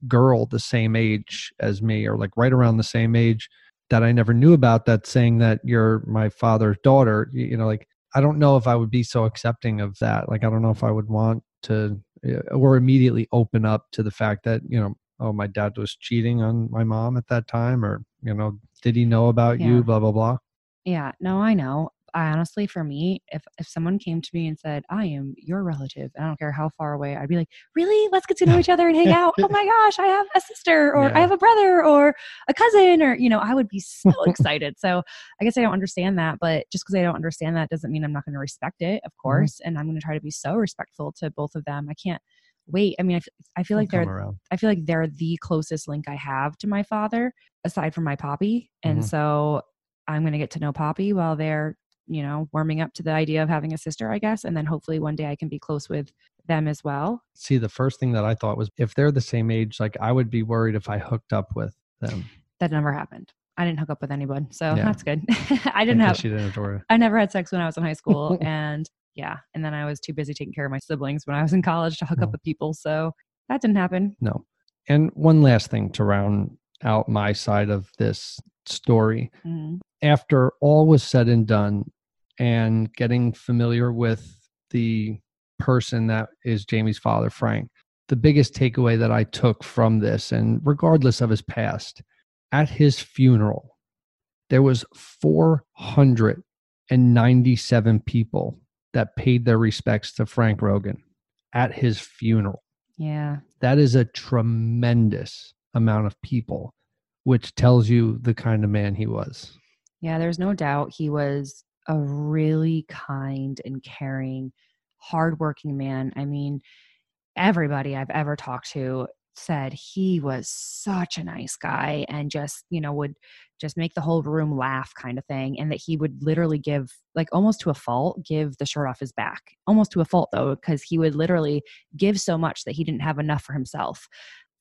girl the same age as me or like right around the same age that I never knew about that saying that you're my father's daughter, you, know, like I don't know if I would be so accepting of that. Like I don't know if I would want to uh, or immediately open up to the fact that, you know, oh my dad was cheating on my mom at that time or, you know, did he know about Yeah. you blah blah blah. Yeah, no, I know. I honestly, for me, if if someone came to me and said, "I am your relative," and I don't care how far away, I'd be like, "Really? Let's get to know each other and hang out." oh my gosh, I have a sister, or Yeah. I have a brother, or a cousin, or you know, I would be so excited. So I guess I don't understand that, but just because I don't understand that doesn't mean I'm not going to respect it, of course, and I'm going to try to be so respectful to both of them. I can't wait. I mean, I, f- I feel like They'll they're around. I feel like they're the closest link I have to my father, aside from my poppy. And Mhm. so I'm going to get to know Poppy while they're, you know, warming up to the idea of having a sister, I guess. And then hopefully one day I can be close with them as well. See, the first thing that I thought was if they're the same age, like I would be worried if I hooked up with them. That never happened. I didn't hook up with anyone. So Yeah. that's good. I didn't have, She didn't have to. I never had sex when I was in high school. and yeah. And then I was too busy taking care of my siblings when I was in college to hook up Oh. with people. So that didn't happen. No. And one last thing to round out my side of this story. Mm. After all was said and done, and getting familiar with the person that is Jamie's father, Frank, the biggest takeaway that I took from this, and regardless of his past, at his funeral, there was 497 people that paid their respects to Frank Rogan at his funeral Yeah. that is a tremendous amount of people which tells you the kind of man he was Yeah, there's no doubt he was a really kind and caring, hardworking man. I mean, everybody I've ever talked to said he was such a nice guy and just, you know, would just make the whole room laugh kind of thing. And that he would literally give, like almost to a fault, give the shirt off his back. Almost to a fault though, because he would literally give so much that he didn't have enough for himself.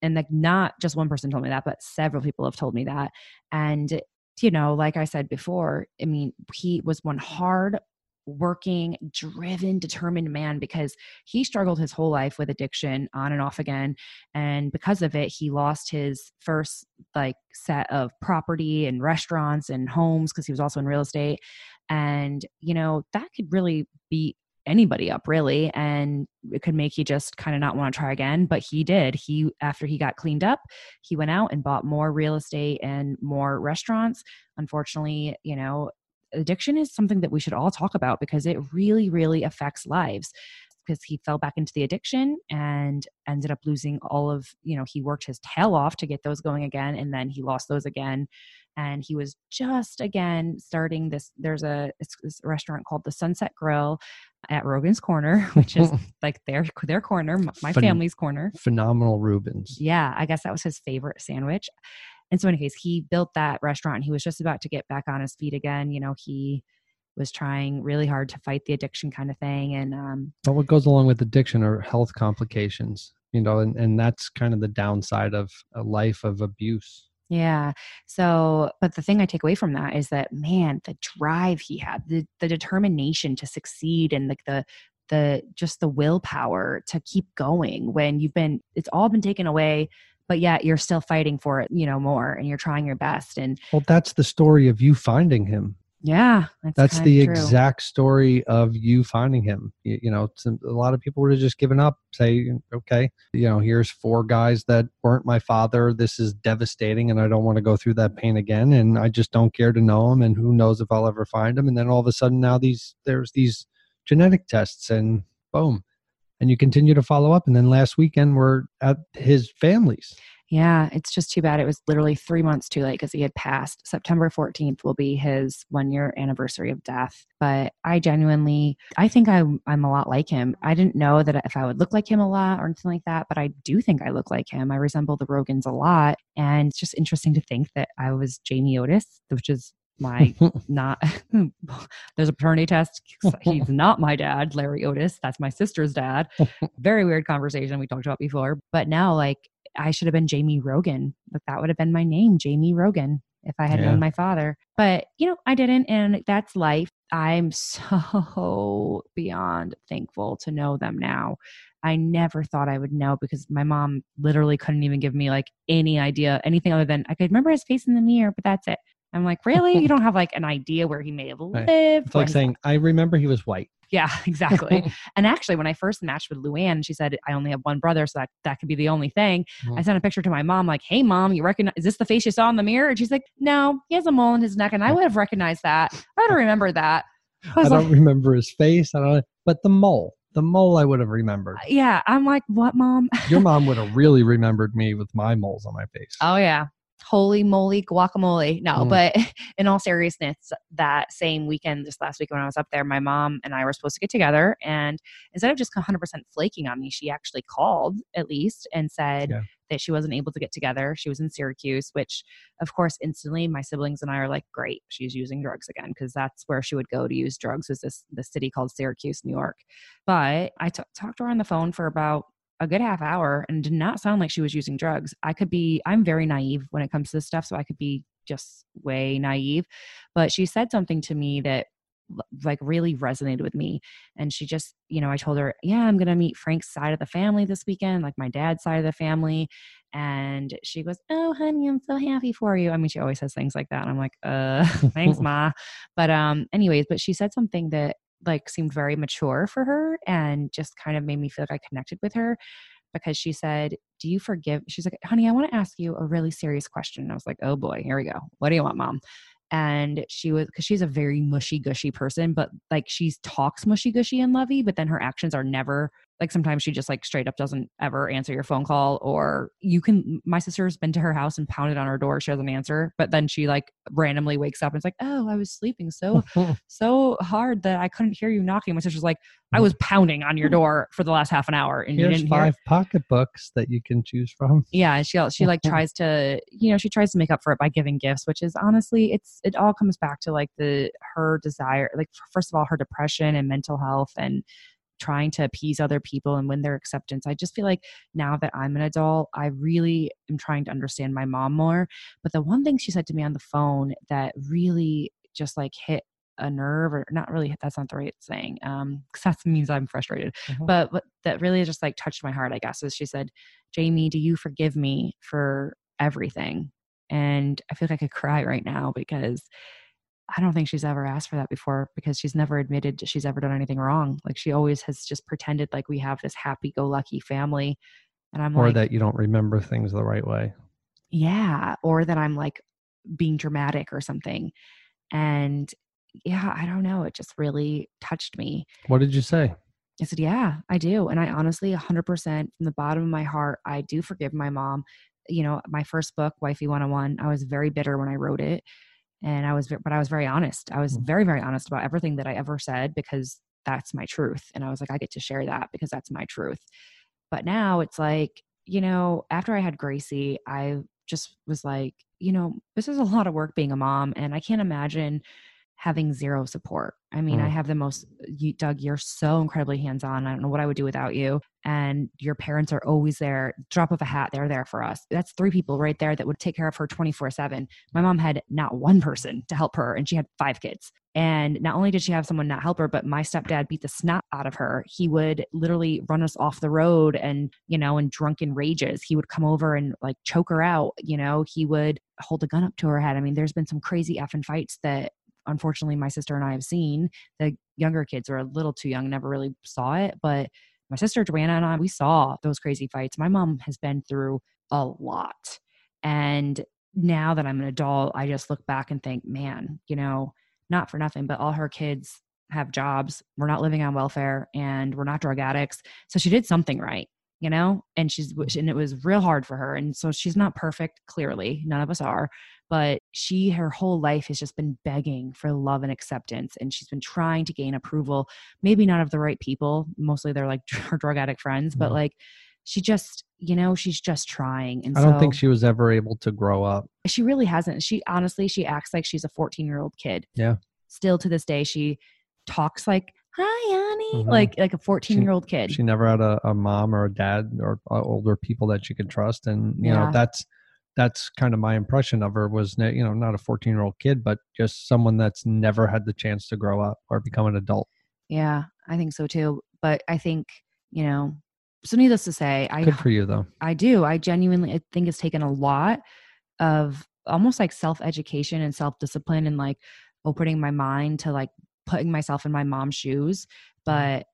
And like not just one person told me that, but several people have told me that. And you know, like I said before, I mean, he was one hard working, driven, determined man because he struggled his whole life with addiction on and off again. And because of it, he lost his first like set of property and restaurants and homes because he was also in real estate. And, you know, that could really be anybody up really and it could make you just kind of not want to try again but he did. He after he got cleaned up he went out and bought more real estate and more restaurants. Unfortunately you know addiction is something that we should all talk about because it really really affects lives because he fell back into the addiction and ended up losing all of you know he worked his tail off to get those going again and then he lost those again and he was just again starting this there's a, this restaurant called the sunset grill at rogan's corner which is like their their corner my Phen- family's corner. phenomenal Reubens. Yeah i guess that was his favorite sandwich. And so in any case he built that restaurant he was just about to get back on his feet again you know he was trying really hard to fight the addiction kind of thing and um but what goes along with addiction are health complications you know and, and that's kind of the downside of a life of abuse yeah. So, but the thing I take away from that is that man, the drive he had, the the determination to succeed and like the the just the willpower to keep going when you've been it's all been taken away but yet you're still fighting for it you know more and you're trying your best and well that's the story of you finding him yeah, that's, that's the true. exact story of you finding him. You, you know, um, a lot of people would have just given up, say, okay, you know, here's four guys that weren't my father. This is devastating, and I don't want to go through that pain again. And I just don't care to know him, and who knows if I'll ever find him. And then all of a sudden, now these there's these genetic tests, and boom, and you continue to follow up. And then last weekend, we're at his family's. Yeah, it's just too bad. It was literally three months too late because he had passed. September 14th will be his one year anniversary of death. But I genuinely, I think I'm, I'm a lot like him. I didn't know that if I would look like him a lot or anything like that, but I do think I look like him. I resemble the Rogans a lot. And it's just interesting to think that I was Jamie Otis, which is my not there's a paternity test he's not my dad larry otis that's my sister's dad very weird conversation we talked about before but now like I should have been Jamie Rogan. Like that would have been my name, Jamie Rogan, if I had yeah. known my father. But, you know, I didn't. And that's life. I'm so beyond thankful to know them now. I never thought I would know because my mom literally couldn't even give me like any idea, anything other than I could remember his face in the mirror, but that's it. I'm like, really? you don't have like an idea where he may have lived? It's like saying, I remember he was white. Yeah, exactly. and actually, when I first matched with Luann, she said, I only have one brother, so that, that could be the only thing. Mm-hmm. I sent a picture to my mom, like, hey, mom, you recognize, is this the face you saw in the mirror? And she's like, no, he has a mole in his neck. And I would have recognized that. I would have remembered that. I, I don't like, remember his face. I don't, but the mole, the mole I would have remembered. Yeah. I'm like, what, mom? Your mom would have really remembered me with my moles on my face. Oh, yeah holy moly guacamole no mm. but in all seriousness that same weekend this last week when i was up there my mom and i were supposed to get together and instead of just 100% flaking on me she actually called at least and said yeah. that she wasn't able to get together she was in syracuse which of course instantly my siblings and i are like great she's using drugs again because that's where she would go to use drugs was this the city called syracuse new york but I t- talked to her on the phone for about a good half hour and did not sound like she was using drugs. I could be, I'm very naive when it comes to this stuff, so I could be just way naive. But she said something to me that like really resonated with me. And she just, you know, I told her, yeah, I'm going to meet Frank's side of the family this weekend, like my dad's side of the family. And she goes, oh, honey, I'm so happy for you. I mean, she always says things like that. And I'm like, uh, thanks, Ma. But, um, anyways, but she said something that like seemed very mature for her and just kind of made me feel like I connected with her because she said, Do you forgive? She's like, Honey, I want to ask you a really serious question. And I was like, Oh boy, here we go. What do you want, mom? And she was, because she's a very mushy gushy person, but like she talks mushy gushy and lovey, but then her actions are never like sometimes she just like straight up doesn't ever answer your phone call or you can my sister's been to her house and pounded on her door she doesn't answer but then she like randomly wakes up and it's like oh i was sleeping so so hard that i couldn't hear you knocking. My sister's like i mm. was pounding on your door for the last half an hour and Here's you didn't five pocketbooks that you can choose from. Yeah she she like tries to you know she tries to make up for it by giving gifts which is honestly it's it all comes back to like the her desire like first of all her depression and mental health and trying to appease other people and win their acceptance. I just feel like now that I'm an adult, I really am trying to understand my mom more. But the one thing she said to me on the phone that really just like hit a nerve or not really hit that's not the right saying um because that means i'm frustrated Mhm. but what that really just like touched my heart i guess is she said jamie do you forgive me for everything and i feel like i could cry right now because i don't think she's ever asked for that before because she's never admitted she's ever done anything wrong. Like she always has just pretended like we have this happy-go-lucky family and i'm or like that you don't remember things the right way. yeah or that i'm like being dramatic or something. And yeah i don't know it just really touched me. What did you say? i said yeah i do. And i honestly 100% from the bottom of my heart i do forgive my mom. You know my first book wifey 101 i was very bitter when i wrote it and i was but i was very honest i was Mhm. very very honest about everything that i ever said because that's my truth and i was like i get to share that because that's my truth but now it's like you know after i had gracie i just was like you know this is a lot of work being a mom and i can't imagine having zero support. I mean i Mm. have the most you, doug you're so incredibly hands-on. I don't know what i would do without you. And your parents are always there. Drop of a hat they're there for us. That's three people right there that would take care of her 24 7 my mom had not one person to help her and she had five kids. And not only did she have someone not help her but my stepdad beat the snot out of her. He would literally run us off the road and you know in drunken rages. He would come over and like choke her out you know? He would hold a gun up to her head. I mean there's been some crazy effing fights that unfortunately my sister and i have seen the younger kids are a little too young never really saw it but my sister joanna and i we saw those crazy fights. My mom has been through a lot and now that i'm an adult i just look back and think man you know not for nothing but all her kids have jobs. We're not living on welfare and we're not drug addicts. So she did something right you know? And she's and it was real hard for her and so she's not perfect clearly. None of us are but she her whole life has just been begging for love and acceptance and she's been trying to gain approval maybe not of the right people mostly they're like her drug addict friends but Mhm. like she just you know she's just trying and I don't think she was ever able to grow up. she really hasn't she honestly she acts like she's a 14 year old kid Yeah. still to this day she talks like hi honey Mhm. like like a 14 year old kid She never had a, a mom or a dad or uh, older people that she could trust, and you Yeah. know that's that's kind of my impression of her was you know not a 14 year old kid, but just someone that's never had the chance to grow up or become an adult. yeah i think so too but i think you know so needless to say i Good for you though. I do. I genuinely I think it's taken a lot of almost like self education and self discipline and like opening my mind to like putting myself in my mom's shoes. Mm-hmm. But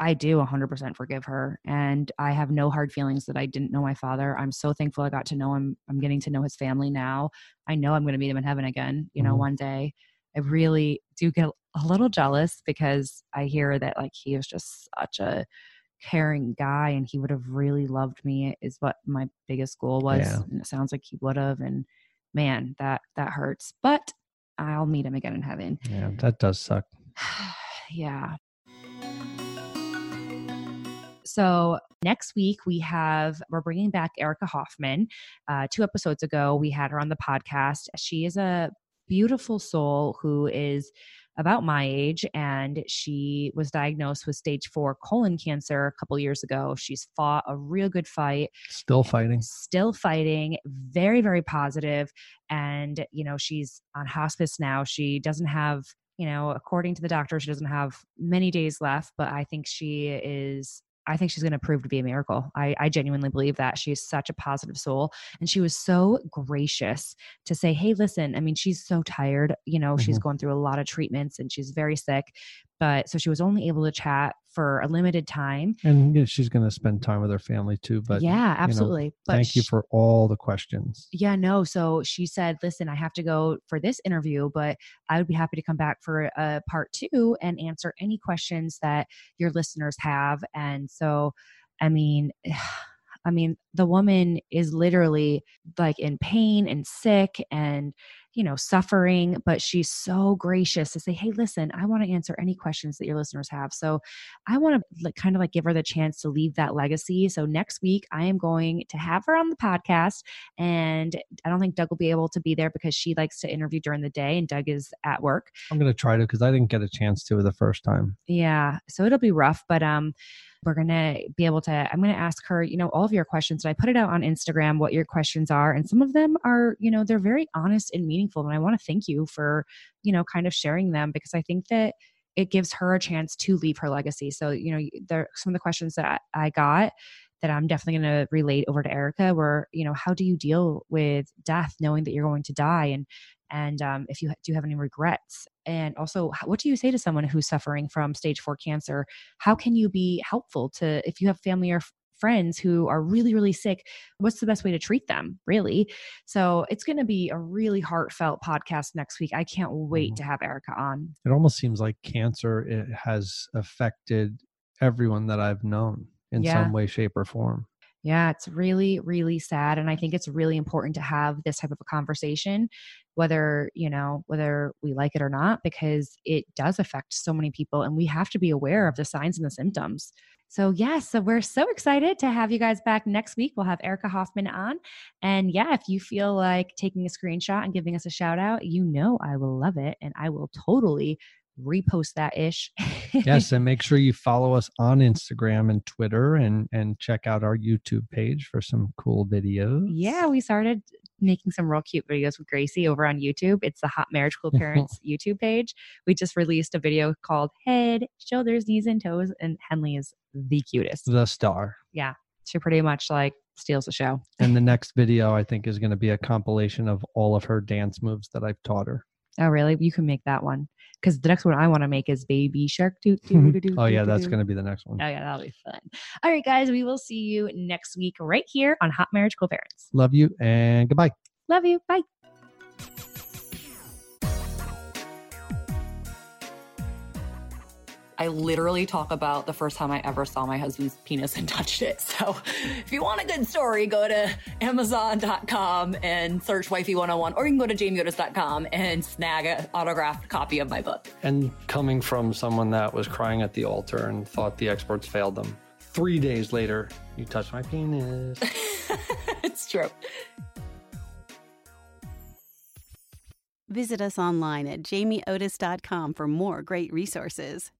I do 100% forgive her. And I have no hard feelings that I didn't know my father. I'm so thankful I got to know him. I'm getting to know his family now. I know I'm going to meet him in heaven again, you know, Mhm. one day. I really do get a little jealous because I hear that like he was just such a caring guy and he would have really loved me is what my biggest goal was Yeah. and it sounds like he would have and man that that hurts but i'll meet him again in heaven Yeah, that does suck. yeah so next week we have we're bringing back erica hoffman. Uh, two episodes ago we had her on the podcast. She is a beautiful soul who is about my age and she was diagnosed with stage four colon cancer a couple years ago. She's fought a real good fight Still fighting. still fighting very very positive and you know she's on hospice now. She doesn't have you know according to the doctor she doesn't have many days left but i think she is i think she's going to prove to be a miracle. I, I genuinely believe that. She's such a positive soul and she was so gracious to say hey listen i mean she's so tired you know she's Mhm. going through a lot of treatments and she's very sick. But so she was only able to chat for a limited time And you know, she's going to spend time with her family too. But yeah absolutely but thank you for all the questions. yeah, no. So she said, listen, I have to go for this interview, but I would be happy to come back for a part two and answer any questions that your listeners have. And so, I mean, I mean, the woman is literally like in pain and sick and, you know, suffering, but she's so gracious to say, Hey, listen, I want to answer any questions that your listeners have. So I want to like, kind of like give her the chance to leave that legacy. So next week, I am going to have her on the podcast and I don't think Doug will be able to be there because she likes to interview during the day and Doug is at work. I'm going to try to because I didn't get a chance to the first time. Yeah, so it'll be rough, but um we're going to be able to, I'm going to ask her, you know, all of your questions. And I put it out on Instagram what your questions are. And some of them are, you know, they're very honest and meaningful. And I want to thank you for, you know, kind of sharing them because I think that it gives her a chance to leave her legacy. So, you know, there some of the questions that I got that I'm definitely going to relate over to Erica were, you know, how do you deal with death knowing that you're going to die and and um, if you do have any regrets and also what do you say to someone who's suffering from stage 4 cancer how can you be helpful to if you have family or friends who are really really sick what's the best way to treat them really so it's going to be a really heartfelt podcast next week i can't wait Mhm. to have erica on It almost seems like cancer it has affected everyone that I've known in Yeah. some way, shape, or form. Yeah, it's really, really sad. And I think it's really important to have this type of a conversation, whether, you know, whether we like it or not, because it does affect so many people and we have to be aware of the signs and the symptoms. So, yes, so we're so excited to have you guys back next week. We'll have Erica Hoffman on. And yeah, if you feel like taking a screenshot and giving us a shout out, you know I will love it. And I will totally repost that ish. yes, and make sure you follow us on Instagram and Twitter and and check out our YouTube page for some cool videos. Yeah, we started making some real cute videos with Gracie over on YouTube. It's the Hot Marriage Cool Parents YouTube page. We just released a video called Head, Shoulders, Knees, and Toes, and Henley is the cutest. The star. Yeah. She pretty much like steals the show. And the next video I think is going to be a compilation of all of her dance moves that I've taught her. Oh, really? You can make that one because the next one I want to make is Baby Shark. Doo, doo, doo, doo, oh yeah, that's going to be the next one. Oh yeah, that'll be fun. All right, guys, we will see you next week right here on Hot Marriage Cool Parents. Love you and goodbye. Love you. Bye. I literally talk about the first time I ever saw my husband's penis and touched it. So if you want a good story, go to Amazon.com and search Wifey 101, or you can go to jamieotis.com and snag an autographed copy of my book. And coming from someone that was crying at the altar and thought the experts failed them, three days later, you touched my penis. it's true. Visit us online at jamieotis.com for more great resources.